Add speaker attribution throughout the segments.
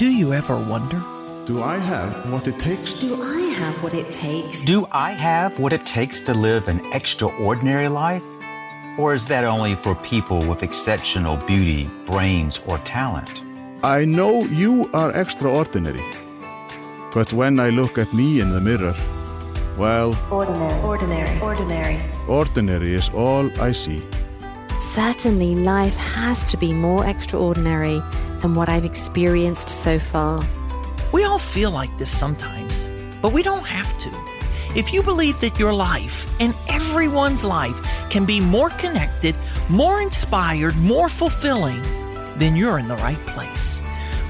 Speaker 1: Do you ever wonder?
Speaker 2: Do I have what it takes?
Speaker 3: Do I have what it takes?
Speaker 4: Do I have what it takes to live an extraordinary life? Or is that only for people with exceptional beauty, brains, or talent?
Speaker 2: I know you are extraordinary. But when I look at me in the mirror, well,
Speaker 3: Ordinary. Ordinary. Ordinary.
Speaker 2: ordinary is all I see.
Speaker 5: Certainly, life has to be more extraordinary than what I've experienced so far.
Speaker 1: We all feel like this sometimes, but we don't have to. If you believe that your life and everyone's life can be more connected, more inspired, more fulfilling, then you're in the right place.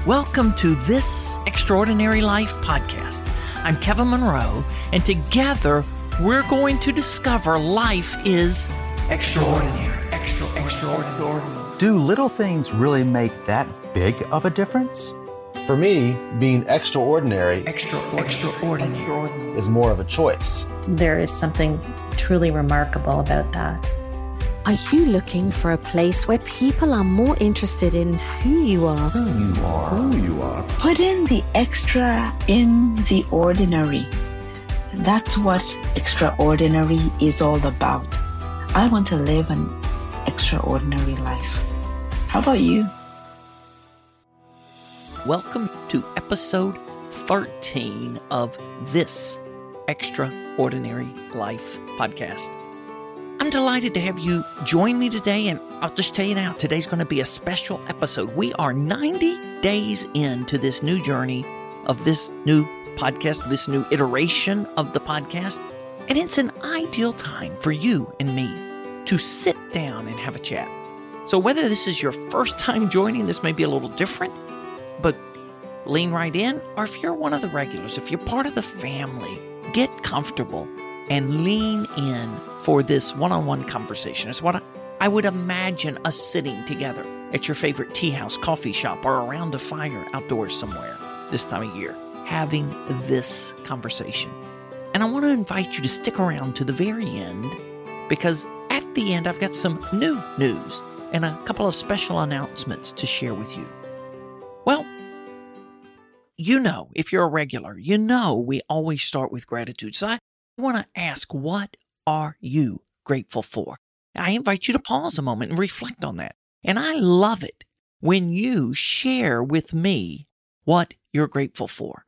Speaker 1: Welcome to this Extraordinary Life podcast. I'm Kevin Monroe, and together we're going to discover life is extraordinary. Extra, extraordinary.
Speaker 4: Do little things really make that big of a difference?
Speaker 6: For me, being extraordinary
Speaker 1: Extra, extraordinary.
Speaker 6: is more of a choice.
Speaker 7: There is something truly remarkable about that.
Speaker 5: Are you looking for a place where people are more interested in who you are?
Speaker 2: who you are? Who you are.
Speaker 8: Put in the extra in the ordinary. That's what extraordinary is all about. I want to live an extraordinary life. How about you?
Speaker 1: Welcome to episode 13 of this Extraordinary Life podcast. I'm delighted to have you join me today, and I'll just tell you now, today's going to be a special episode. We are 90 days into this new journey of this new podcast, this new iteration of the podcast, and it's an ideal time for you and me to sit down and have a chat. So, whether this is your first time joining, this may be a little different, but lean right in, or if you're one of the regulars, if you're part of the family, get comfortable and lean in for this one on one conversation. It's what I, I would imagine us sitting together at your favorite tea house, coffee shop, or around a fire outdoors somewhere this time of year, having this conversation. And I want to invite you to stick around to the very end because at the end, I've got some new news and a couple of special announcements to share with you. Well, you know, if you're a regular, you know we always start with gratitude. So I want to ask, what are you grateful for? I invite you to pause a moment and reflect on that. And I love it when you share with me what you're grateful for.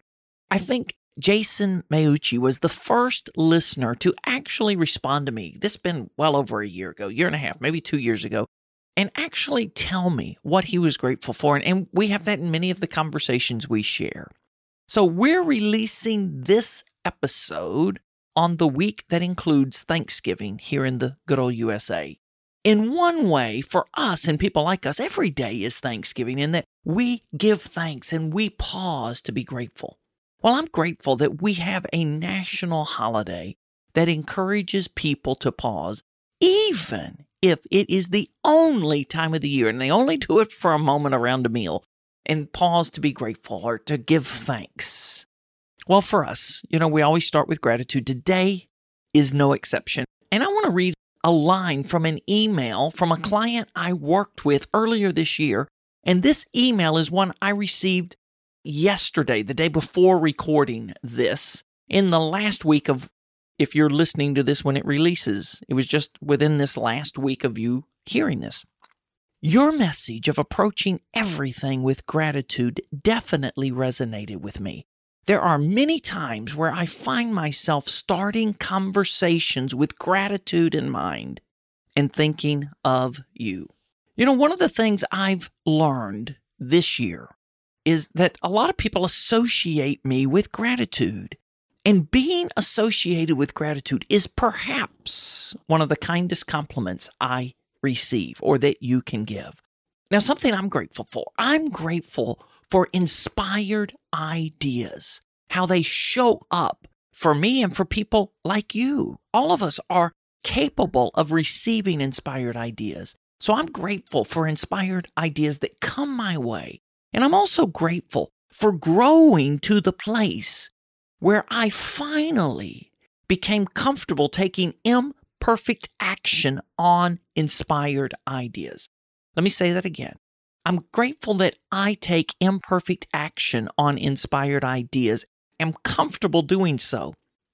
Speaker 1: I think Jason Meucci was the first listener to actually respond to me. This has been well over a year ago, year and a half, maybe two years ago, and actually tell me what he was grateful for. And, and we have that in many of the conversations we share. So we're releasing this episode on the week that includes Thanksgiving here in the good old USA. In one way, for us and people like us, every day is Thanksgiving in that we give thanks and we pause to be grateful. Well, I'm grateful that we have a national holiday that encourages people to pause, even if it is the only time of the year and they only do it for a moment around a meal and pause to be grateful or to give thanks. Well, for us, you know, we always start with gratitude. Today is no exception. And I want to read a line from an email from a client I worked with earlier this year. And this email is one I received yesterday, the day before recording this, in the last week of, if you're listening to this when it releases, it was just within this last week of you hearing this. Your message of approaching everything with gratitude definitely resonated with me. There are many times where I find myself starting conversations with gratitude in mind and thinking of you. You know, one of the things I've learned this year is that a lot of people associate me with gratitude. And being associated with gratitude is perhaps one of the kindest compliments I receive or that you can give. Now, something I'm grateful for. I'm grateful for inspired ideas, how they show up for me and for people like you. All of us are capable of receiving inspired ideas. So I'm grateful for inspired ideas that come my way. And I'm also grateful for growing to the place where I finally became comfortable taking imperfect action on inspired ideas. Let me say that again. I'm grateful that I take imperfect action on inspired ideas. am comfortable doing so.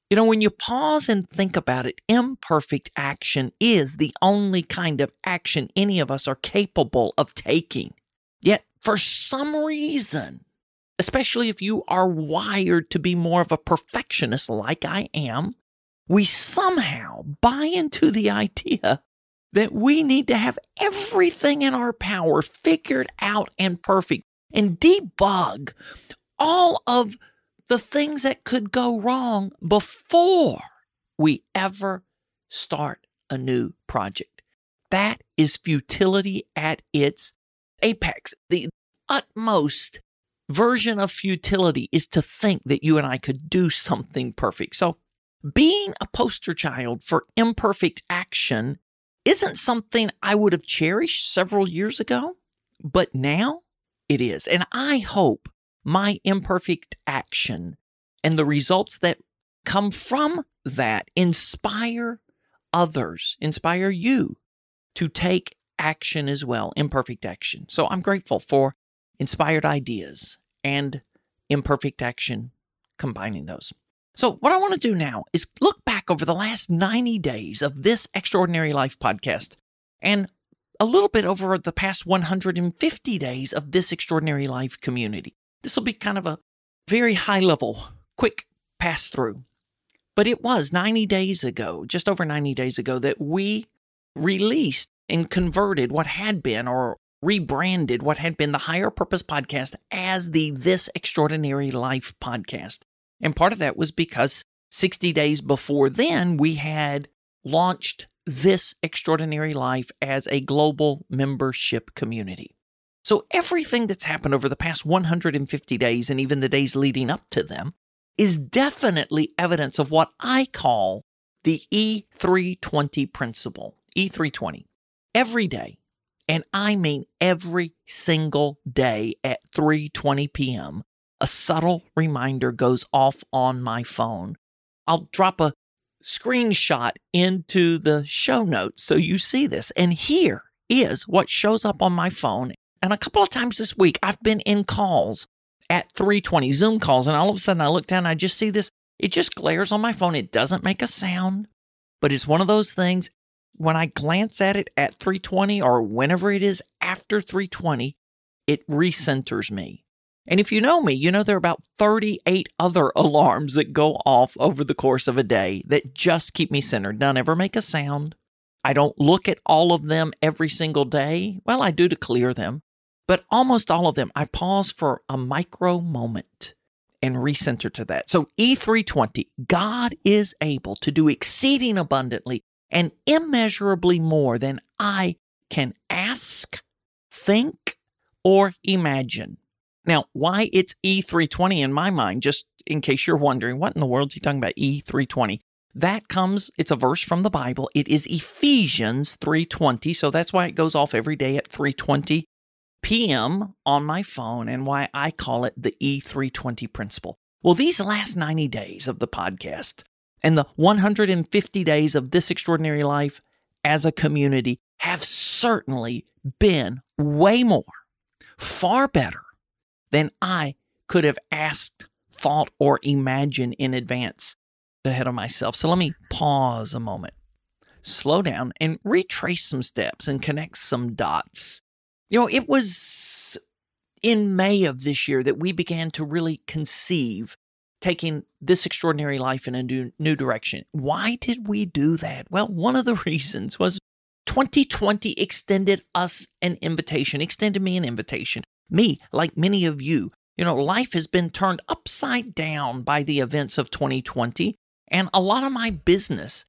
Speaker 1: You know, when you pause and think about it, imperfect action is the only kind of action any of us are capable of taking. Yet, for some reason, especially if you are wired to be more of a perfectionist like I am, we somehow buy into the idea that we need to have everything in our power figured out and perfect and debug all of the things that could go wrong before we ever start a new project. That is futility at its apex. The utmost version of futility is to think that you and I could do something perfect. So, being a poster child for imperfect action isn't something I would have cherished several years ago, but now it is. And I hope my imperfect action and the results that come from that inspire others, inspire you to take action as well, imperfect action. So I'm grateful for inspired ideas and imperfect action, combining those. So, what I want to do now is look back over the last 90 days of this Extraordinary Life podcast and a little bit over the past 150 days of this Extraordinary Life community. This will be kind of a very high level, quick pass through. But it was 90 days ago, just over 90 days ago, that we released and converted what had been or rebranded what had been the Higher Purpose podcast as the This Extraordinary Life podcast. And part of that was because 60 days before then, we had launched This Extraordinary Life as a global membership community. So everything that's happened over the past 150 days and even the days leading up to them is definitely evidence of what I call the E320 principle. E320. Every day, and I mean every single day at 3:20 p.m., a subtle reminder goes off on my phone. I'll drop a screenshot into the show notes so you see this. And here is what shows up on my phone. And a couple of times this week, I've been in calls at 320 Zoom calls, and all of a sudden I look down and I just see this. It just glares on my phone. It doesn't make a sound, but it's one of those things. When I glance at it at 320 or whenever it is after 320, it recenters me. And if you know me, you know there are about 38 other alarms that go off over the course of a day that just keep me centered. None ever make a sound. I don't look at all of them every single day. Well, I do to clear them, but almost all of them, I pause for a micro moment and recenter to that. So, E320, God is able to do exceeding abundantly and immeasurably more than I can ask, think, or imagine. Now, why it's E320 in my mind, just in case you're wondering, what in the world is he talking about E320? That comes, it's a verse from the Bible. It is Ephesians 3:20, so that's why it goes off every day at 3:20 p.m. on my phone and why I call it the E320 principle. Well, these last 90 days of the podcast and the 150 days of this extraordinary life as a community have certainly been way more, far better than I could have asked, thought, or imagined in advance ahead of myself. So let me pause a moment, slow down, and retrace some steps and connect some dots. You know, it was in May of this year that we began to really conceive taking this extraordinary life in a new, new direction. Why did we do that? Well, one of the reasons was 2020 extended us an invitation, extended me an invitation me, like many of you, you know, life has been turned upside down by the events of 2020, and a lot of my business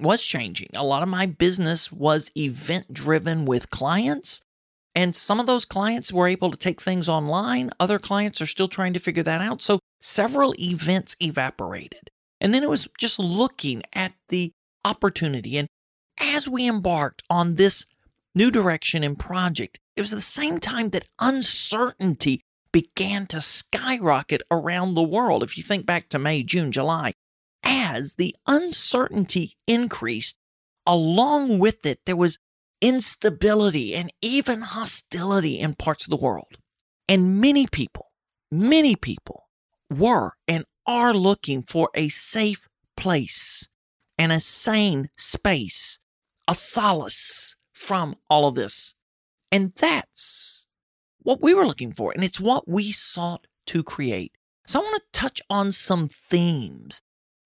Speaker 1: was changing. A lot of my business was event driven with clients, and some of those clients were able to take things online. Other clients are still trying to figure that out. So several events evaporated. And then it was just looking at the opportunity. And as we embarked on this new direction and project, it was the same time that uncertainty began to skyrocket around the world. If you think back to May, June, July, as the uncertainty increased, along with it, there was instability, and even hostility in parts of the world. And many people, many people were and are looking for a safe place and a sane space, a solace from all of this. And that's what we were looking for. And it's what we sought to create. So I want to touch on some themes.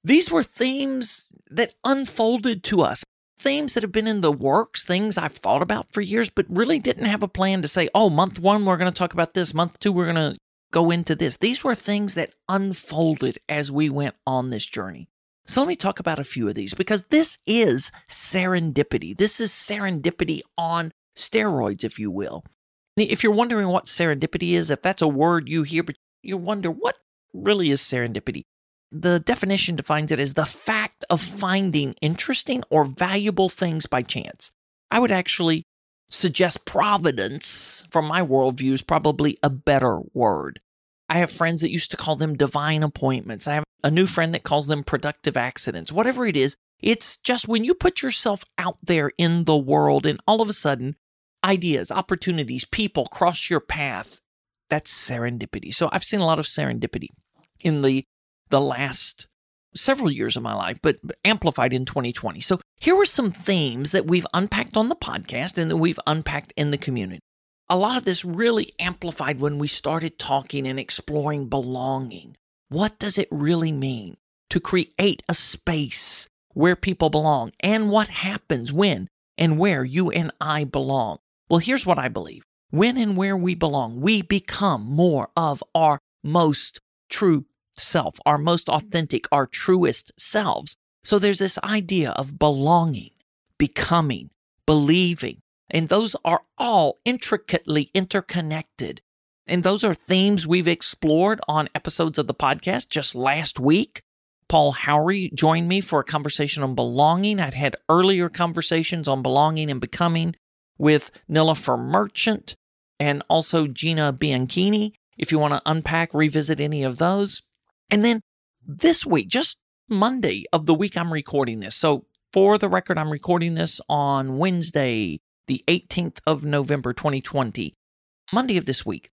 Speaker 1: These were themes that unfolded to us, themes that have been in the works, things I've thought about for years, but really didn't have a plan to say, oh, month one, we're going to talk about this. Month two, we're going to go into this. These were things that unfolded as we went on this journey. So let me talk about a few of these because this is serendipity. This is serendipity on steroids, if you will. If you're wondering what serendipity is, if that's a word you hear, but you wonder what really is serendipity, the definition defines it as the fact of finding interesting or valuable things by chance. I would actually suggest providence, from my worldview, is probably a better word. I have friends that used to call them divine appointments. I have a new friend that calls them productive accidents. Whatever it is, it's just when you put yourself out there in the world and all of a sudden ideas, opportunities, people cross your path. That's serendipity. So I've seen a lot of serendipity in the the last several years of my life, but amplified in 2020. So here were some themes that we've unpacked on the podcast and that we've unpacked in the community. A lot of this really amplified when we started talking and exploring belonging. What does it really mean to create a space where people belong and what happens when and where you and I belong? Well, here's what I believe. When and where we belong, we become more of our most true self, our most authentic, our truest selves. So there's this idea of belonging, becoming, believing, and those are all intricately interconnected. And those are themes we've explored on episodes of the podcast just last week. Paul Howery joined me for a conversation on belonging. I'd had earlier conversations on belonging and becoming with Nilofer Merchant and also Gina Bianchini. If you want to unpack, revisit any of those. And then this week, just Monday of the week I'm recording this. So for the record, I'm recording this on Wednesday, the 18th of November, 2020, Monday of this week.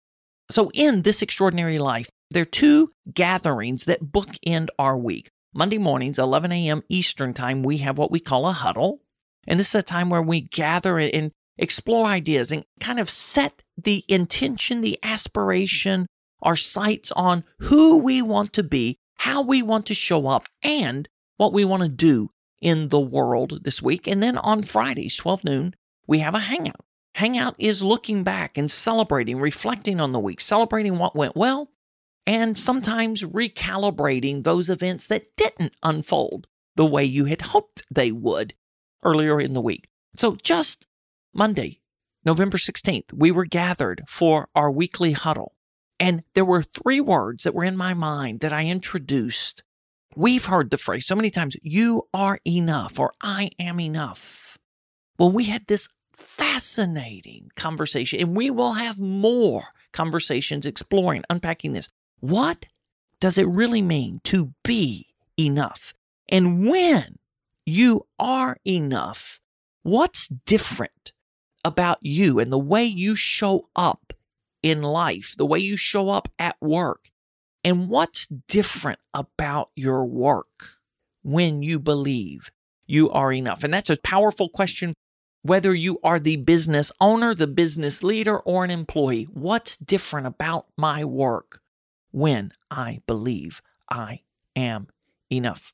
Speaker 1: So in this extraordinary life, there are two gatherings that bookend our week. Monday mornings, 11 a.m. Eastern Time, we have what we call a huddle. And this is a time where we gather and explore ideas and kind of set the intention, the aspiration, our sights on who we want to be, how we want to show up, and what we want to do in the world this week. And then on Fridays, 12 noon, we have a hangout. Hangout is looking back and celebrating, reflecting on the week, celebrating what went well, and sometimes recalibrating those events that didn't unfold the way you had hoped they would earlier in the week. So just Monday, November 16th, we were gathered for our weekly huddle. And there were three words that were in my mind that I introduced. We've heard the phrase so many times you are enough or I am enough. Well, we had this fascinating conversation, and we will have more conversations exploring, unpacking this. What does it really mean to be enough? And when you are enough, what's different about you and the way you show up in life, the way you show up at work, and what's different about your work when you believe you are enough? And that's a powerful question, whether you are the business owner, the business leader, or an employee. What's different about my work when I believe I am enough?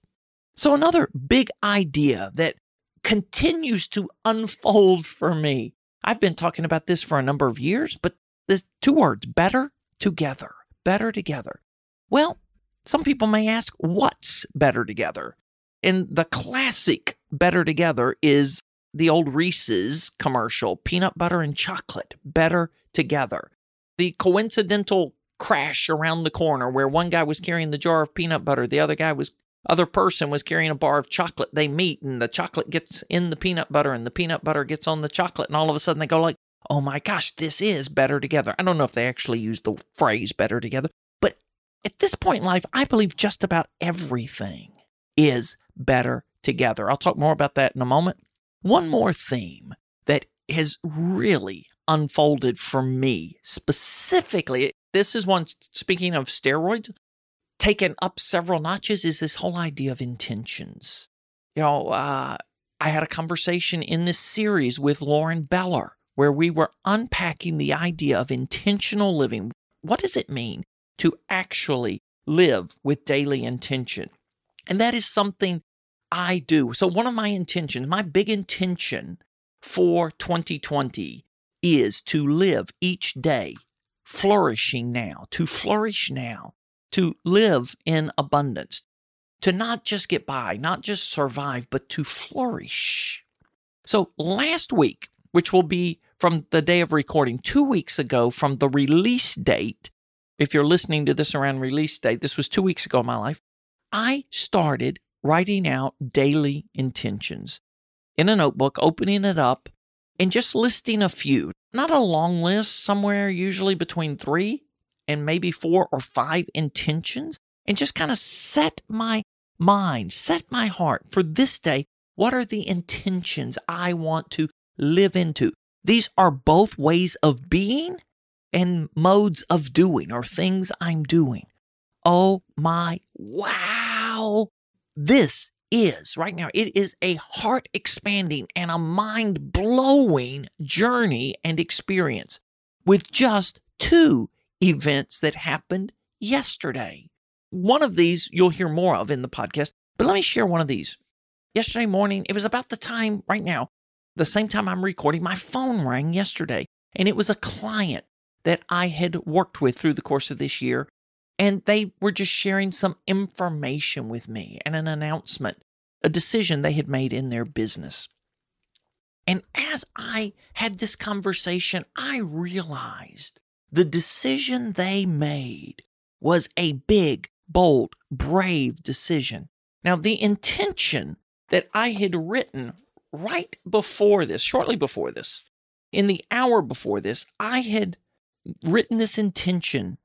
Speaker 1: So, another big idea that continues to unfold for me. I've been talking about this for a number of years, but there's two words better together. Better together. Well, some people may ask, what's better together? And the classic better together is the old Reese's commercial peanut butter and chocolate, better together. The coincidental crash around the corner where one guy was carrying the jar of peanut butter, the other guy was other person was carrying a bar of chocolate. They meet and the chocolate gets in the peanut butter and the peanut butter gets on the chocolate and all of a sudden they go like, oh my gosh, this is better together. I don't know if they actually use the phrase better together, but at this point in life, I believe just about everything is better together. I'll talk more about that in a moment. One more theme that has really unfolded for me specifically. This is one, speaking of steroids, taken up several notches is this whole idea of intentions. You know, uh, I had a conversation in this series with Lauren Beller where we were unpacking the idea of intentional living. What does it mean to actually live with daily intention? And that is something I do. So, one of my intentions, my big intention for 2020 is to live each day flourishing now, to flourish now, to live in abundance, to not just get by, not just survive, but to flourish. So, last week, which will be from the day of recording, two weeks ago from the release date, if you're listening to this around release date, this was two weeks ago in my life, I started writing out daily intentions in a notebook, opening it up, and just listing a few. Not a long list, somewhere usually between three and maybe four or five intentions, and just kind of set my mind, set my heart for this day. What are the intentions I want to live into? These are both ways of being and modes of doing or things I'm doing. Oh my wow. This is right now, it is a heart expanding and a mind blowing journey and experience with just two events that happened yesterday. One of these you'll hear more of in the podcast, but let me share one of these. Yesterday morning, it was about the time right now, the same time I'm recording, my phone rang yesterday, and it was a client that I had worked with through the course of this year and they were just sharing some information with me and an announcement, a decision they had made in their business. And as I had this conversation, I realized the decision they made was a big, bold, brave decision. Now, the intention that I had written right before this, shortly before this, in the hour before this, I had written this intention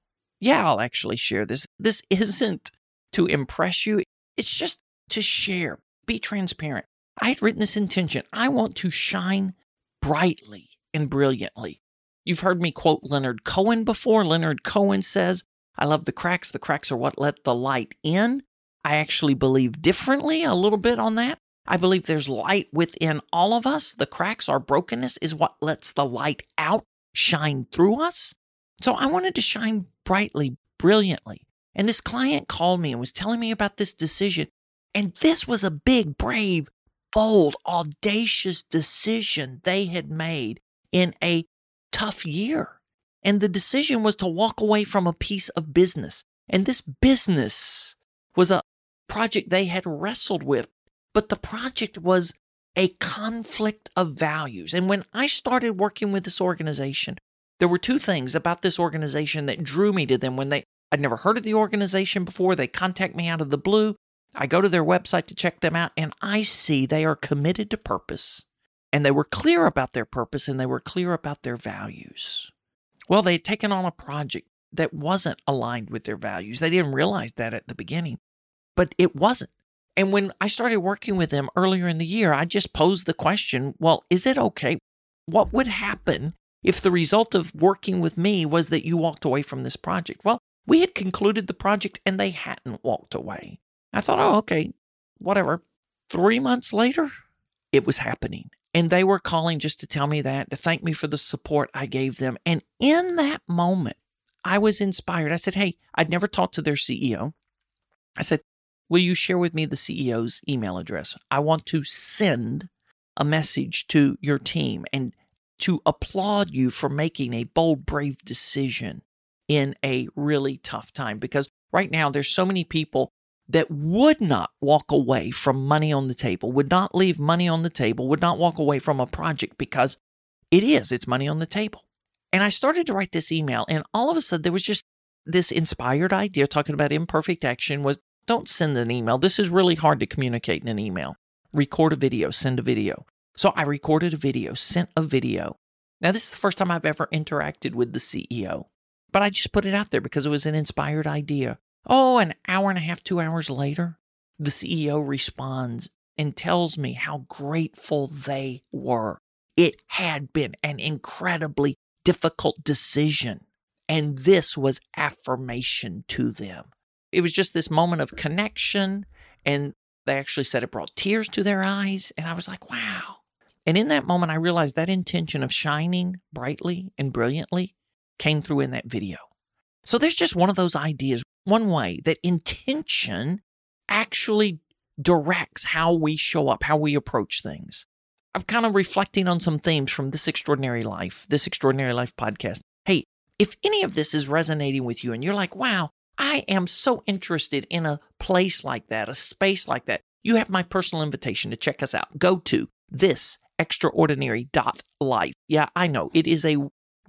Speaker 1: yeah, I'll actually share this. This isn't to impress you, it's just to share, be transparent. I had written this intention. I want to shine brightly and brilliantly. You've heard me quote Leonard Cohen before. Leonard Cohen says, I love the cracks. The cracks are what let the light in. I actually believe differently a little bit on that. I believe there's light within all of us. The cracks, our brokenness, is what lets the light out shine through us. So I wanted to shine brightly, brilliantly. And this client called me and was telling me about this decision. And this was a big, brave, bold, audacious decision they had made in a tough year. And the decision was to walk away from a piece of business. And this business was a project they had wrestled with, but the project was a conflict of values. And when I started working with this organization, there were two things about this organization that drew me to them when they I'd never heard of the organization before. They contact me out of the blue. I go to their website to check them out and I see they are committed to purpose and they were clear about their purpose and they were clear about their values. Well, they had taken on a project that wasn't aligned with their values. They didn't realize that at the beginning, but it wasn't. And when I started working with them earlier in the year, I just posed the question well, is it okay? What would happen if the result of working with me was that you walked away from this project. Well, we had concluded the project and they hadn't walked away. I thought, oh, okay, whatever. Three months later, it was happening. And they were calling just to tell me that, to thank me for the support I gave them. And in that moment, I was inspired. I said, hey, I'd never talked to their CEO. I said, will you share with me the CEO's email address? I want to send a message to your team and to applaud you for making a bold, brave decision in a really tough time. Because right now, there's so many people that would not walk away from money on the table, would not leave money on the table, would not walk away from a project because it is, it's money on the table. And I started to write this email, and all of a sudden, there was just this inspired idea talking about imperfect action was don't send an email. This is really hard to communicate in an email. Record a video, send a video. So I recorded a video, sent a video. Now, this is the first time I've ever interacted with the CEO, but I just put it out there because it was an inspired idea. Oh, an hour and a half, two hours later, the CEO responds and tells me how grateful they were It had been an incredibly difficult decision. And this was affirmation to them. It was just this moment of connection. And they actually said it brought tears to their eyes. And I was like, wow. And in that moment, I realized that intention of shining brightly and brilliantly came through in that video. So there's just one of those ideas, one way that intention actually directs how we show up, how we approach things. I'm kind of reflecting on some themes from this extraordinary life, this extraordinary life podcast. Hey, if any of this is resonating with you and you're like, wow, I am so interested in a place like that, a space like that, you have my personal invitation to check us out. Go to this extraordinary.life. Yeah, I know it is a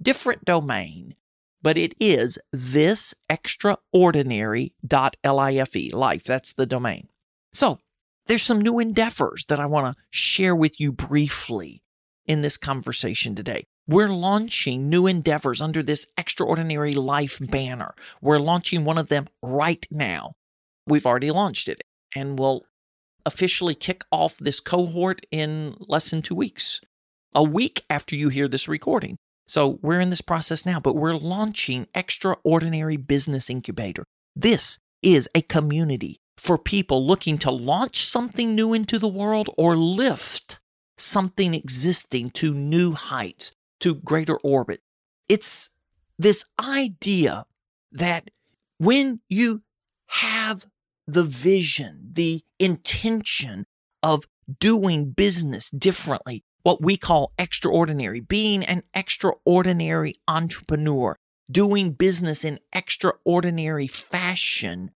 Speaker 1: different domain, but it is this extraordinary.life. Life, that's the domain. So, there's some new endeavors that I want to share with you briefly in this conversation today. We're launching new endeavors under this extraordinary life banner. We're launching one of them right now. We've already launched it and we'll officially kick off this cohort in less than two weeks, a week after you hear this recording. So we're in this process now, but we're launching Extraordinary Business Incubator. This is a community for people looking to launch something new into the world or lift something existing to new heights, to greater orbit. It's this idea that when you have the vision, the intention of doing business differently, what we call extraordinary, being an extraordinary entrepreneur, doing business in extraordinary fashion,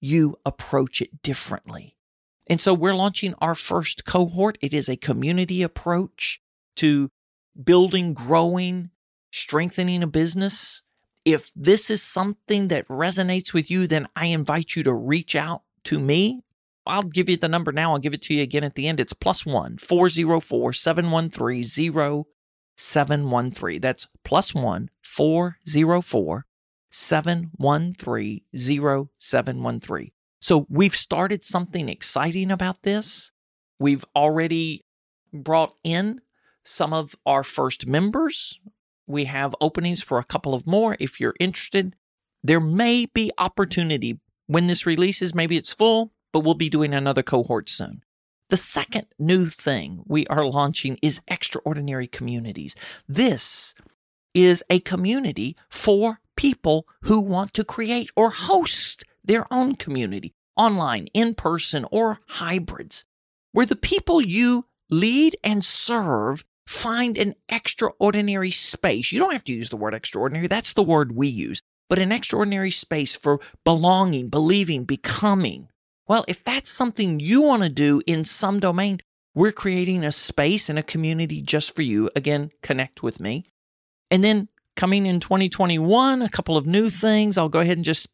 Speaker 1: you approach it differently. And so we're launching our first cohort. It is a community approach to building, growing, strengthening a business. If this is something that resonates with you, then I invite you to reach out to me. I'll give you the number now. I'll give it to you again at the end. It's plus one 404 713 0713. That's plus one 404 713 0713. So we've started something exciting about this. We've already brought in some of our first members. We have openings for a couple of more if you're interested. There may be opportunity when this releases, maybe it's full, but we'll be doing another cohort soon. The second new thing we are launching is extraordinary communities. This is a community for people who want to create or host their own community, online, in person, or hybrids, where the people you lead and serve find an extraordinary space. You don't have to use the word extraordinary, that's the word we use, but an extraordinary space for belonging, believing, becoming. Well, if that's something you want to do in some domain, we're creating a space and a community just for you. Again, connect with me. And then coming in 2021, a couple of new things. I'll go ahead and just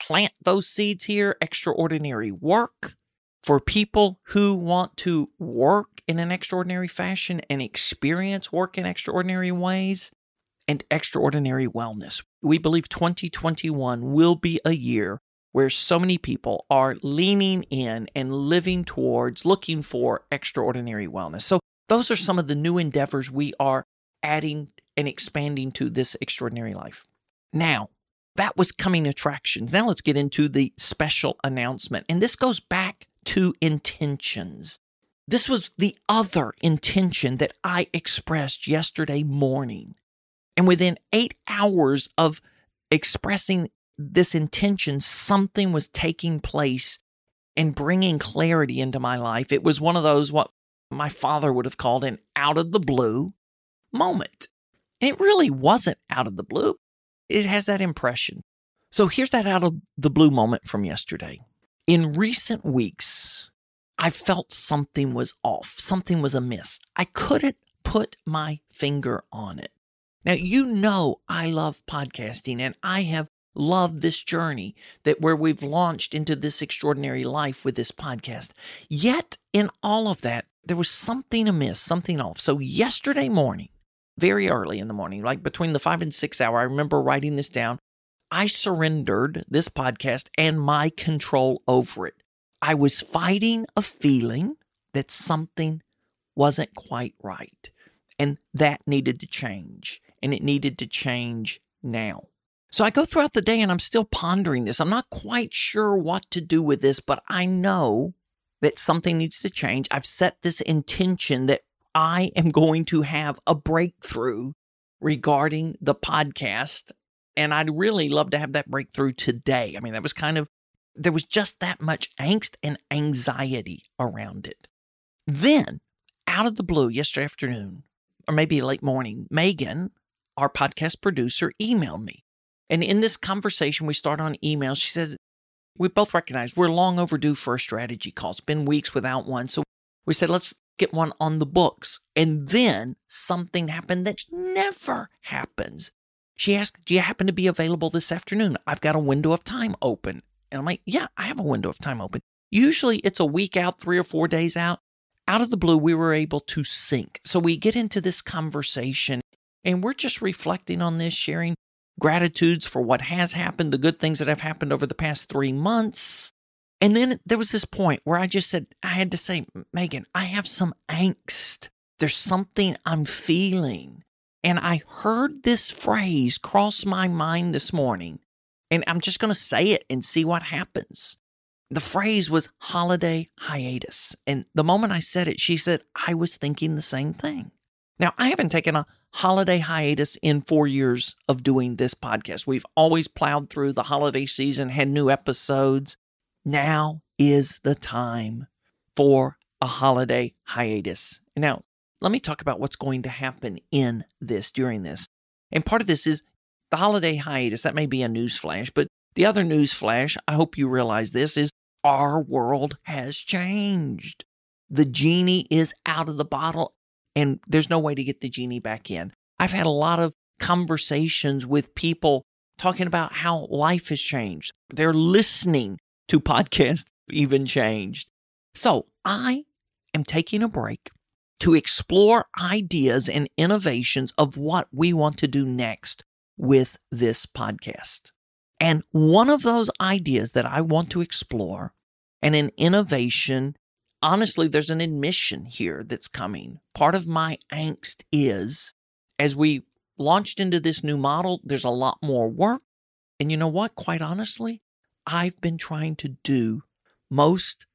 Speaker 1: plant those seeds here. Extraordinary work for people who want to work in an extraordinary fashion and experience work in extraordinary ways and extraordinary wellness. We believe 2021 will be a year where so many people are leaning in and living towards looking for extraordinary wellness. So, those are some of the new endeavors we are adding and expanding to this extraordinary life. Now, that was coming attractions. Now let's get into the special announcement. And this goes back to intentions. This was the other intention that I expressed yesterday morning. And within eight hours of expressing this intention, something was taking place and bringing clarity into my life. It was one of those, what my father would have called an out of the blue moment. And it really wasn't out of the blue. It has that impression. So here's that out of the blue moment from yesterday. In recent weeks, I felt something was off, something was amiss. I couldn't put my finger on it. Now, you know, I love podcasting and I have loved this journey that where we've launched into this extraordinary life with this podcast. Yet, in all of that, there was something amiss, something off. So, yesterday morning, very early in the morning, like between the five and six hour. I remember writing this down. I surrendered this podcast and my control over it. I was fighting a feeling that something wasn't quite right. And that needed to change. And it needed to change now. So I go throughout the day and I'm still pondering this. I'm not quite sure what to do with this, but I know that something needs to change. I've set this intention that I am going to have a breakthrough regarding the podcast. And I'd really love to have that breakthrough today. I mean, that was kind of, there was just that much angst and anxiety around it. Then, out of the blue, yesterday afternoon, or maybe late morning, Megan, our podcast producer, emailed me. And in this conversation, we start on email. She says, We both recognize we're long overdue for a strategy call. It's been weeks without one. So we said, Let's get one on the books. And then something happened that never happens. She asked, Do you happen to be available this afternoon? I've got a window of time open. And I'm like, Yeah, I have a window of time open. Usually it's a week out, three or four days out. Out of the blue, we were able to sync. So we get into this conversation and we're just reflecting on this, sharing gratitudes for what has happened, the good things that have happened over the past three months. And then there was this point where I just said, I had to say, Megan, I have some angst. There's something I'm feeling. And I heard this phrase cross my mind this morning. And I'm just going to say it and see what happens. The phrase was holiday hiatus. And the moment I said it, she said, I was thinking the same thing. Now, I haven't taken a holiday hiatus in four years of doing this podcast. We've always plowed through the holiday season, had new episodes. Now is the time for a holiday hiatus. Now, let me talk about what's going to happen in this during this. And part of this is the holiday hiatus. That may be a news flash, but the other news flash, I hope you realize this, is our world has changed. The genie is out of the bottle and there's no way to get the genie back in. I've had a lot of conversations with people talking about how life has changed. They're listening to podcasts even changed. So I am taking a break to explore ideas and innovations of what we want to do next with this podcast. And one of those ideas that I want to explore and an innovation honestly, there's an admission here that's coming. Part of my angst is as we launched into this new model, there's a lot more work. And you know what? Quite honestly, I've been trying to do most,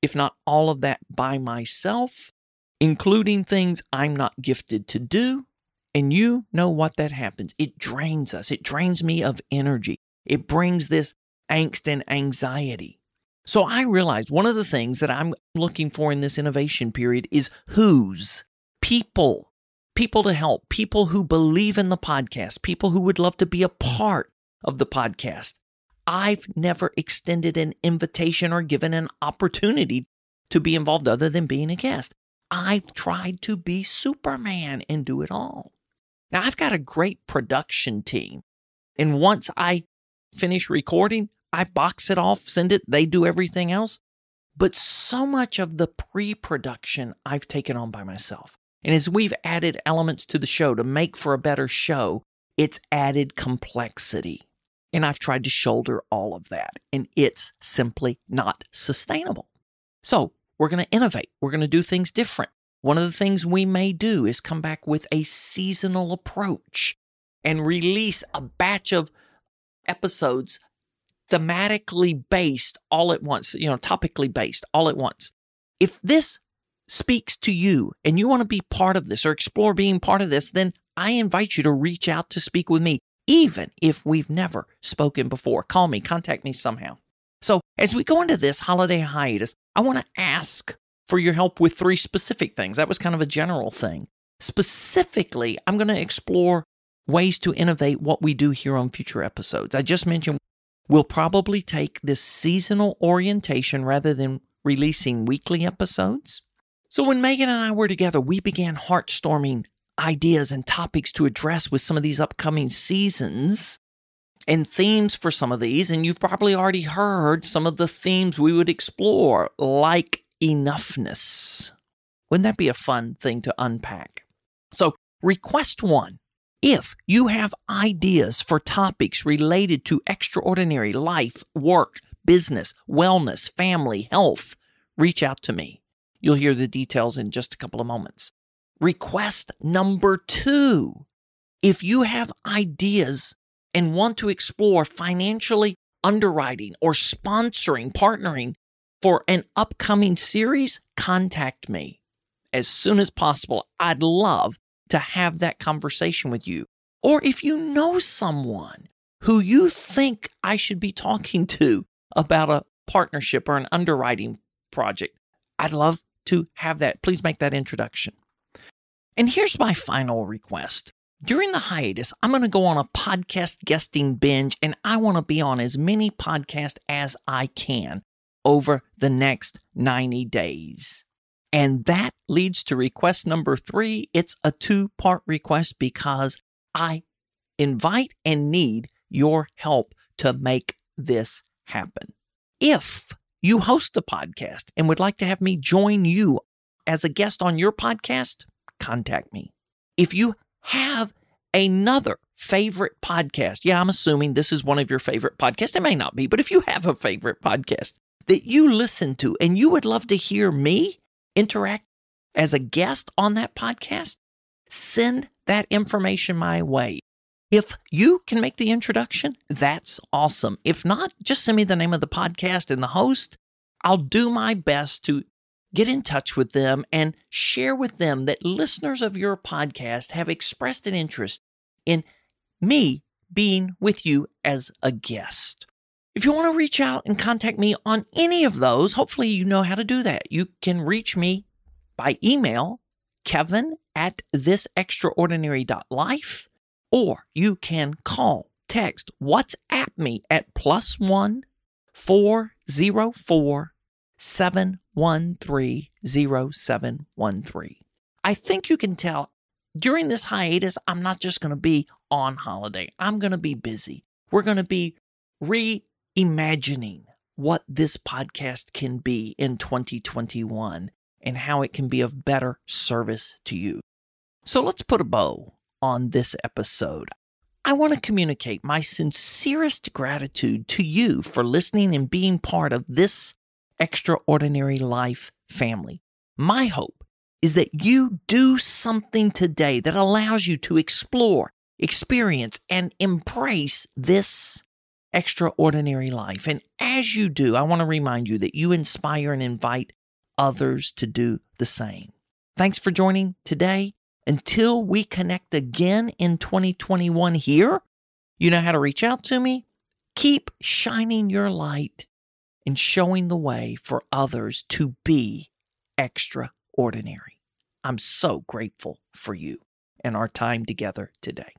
Speaker 1: if not all of that by myself, including things I'm not gifted to do. And you know what that happens. It drains us. It drains me of energy. It brings this angst and anxiety. So I realized one of the things that I'm looking for in this innovation period is who's people, people to help, people who believe in the podcast, people who would love to be a part of the podcast. I've never extended an invitation or given an opportunity to be involved other than being a guest. I've tried to be Superman and do it all. Now, I've got a great production team. And once I finish recording, I box it off, send it, they do everything else. But so much of the pre production I've taken on by myself. And as we've added elements to the show to make for a better show, it's added complexity. And I've tried to shoulder all of that, and it's simply not sustainable. So we're going to innovate, we're going to do things different. One of the things we may do is come back with a seasonal approach and release a batch of episodes thematically based all at once, you know, topically based all at once. If this speaks to you and you want to be part of this or explore being part of this, then I invite you to reach out to speak with me, even if we've never spoken before. Call me, contact me somehow. So, as we go into this holiday hiatus, I want to ask for your help with three specific things. That was kind of a general thing. Specifically, I'm going to explore ways to innovate what we do here on future episodes. I just mentioned We'll probably take this seasonal orientation rather than releasing weekly episodes. So when Megan and I were together, we began heartstorming ideas and topics to address with some of these upcoming seasons and themes for some of these. And you've probably already heard some of the themes we would explore, like enoughness. Wouldn't that be a fun thing to unpack? So, request one if you have ideas for topics related to extraordinary life, work, business, wellness, family, health, reach out to me. You'll hear the details in just a couple of moments. request number two. If you have ideas and want to explore financially underwriting or sponsoring, partnering for an upcoming series, contact me as soon as possible. I'd love to have that conversation with you. Or if you know someone who you think I should be talking to about a partnership or an underwriting project, I'd love to have that. Please make that introduction. And here's my final request. During the hiatus, I'm going to go on a podcast guesting binge and I want to be on as many podcasts as I can over the next 90 days. And that leads to request number three. It's a two part request because I invite and need your help to make this happen. If you host a podcast and would like to have me join you as a guest on your podcast, contact me. If you have another favorite podcast, yeah, I'm assuming this is one of your favorite podcasts. It may not be, but if you have a favorite podcast that you listen to and you would love to hear me interact as a guest on that podcast, send that information my way. If you can make the introduction, that's awesome. If not, just send me the name of the podcast and the host. I'll do my best to get in touch with them and share with them that listeners of your podcast have expressed an interest in me being with you as a guest. If you want to reach out and contact me on any of those, hopefully you know how to do that. You can reach me by email, kevin at thisextraordinary.life or you can call, text, WhatsApp me at plus one four zero four seven one three zero seven one three. I think you can tell during this hiatus, I'm not just going to be on holiday. I'm going to be busy. We're going to be reimagining what this podcast can be in 2021 and how it can be of better service to you. So let's put a bow on this episode. I want to communicate my sincerest gratitude to you for listening and being part of this extraordinary life family. My hope is that you do something today that allows you to explore, experience, and embrace this extraordinary life. And as you do, I want to remind you that you inspire and invite others to do the same. Thanks for joining today. Until we connect again in 2021 here, you know how to reach out to me. Keep shining your light and showing the way for others to be extraordinary. I'm so grateful for you and our time together today.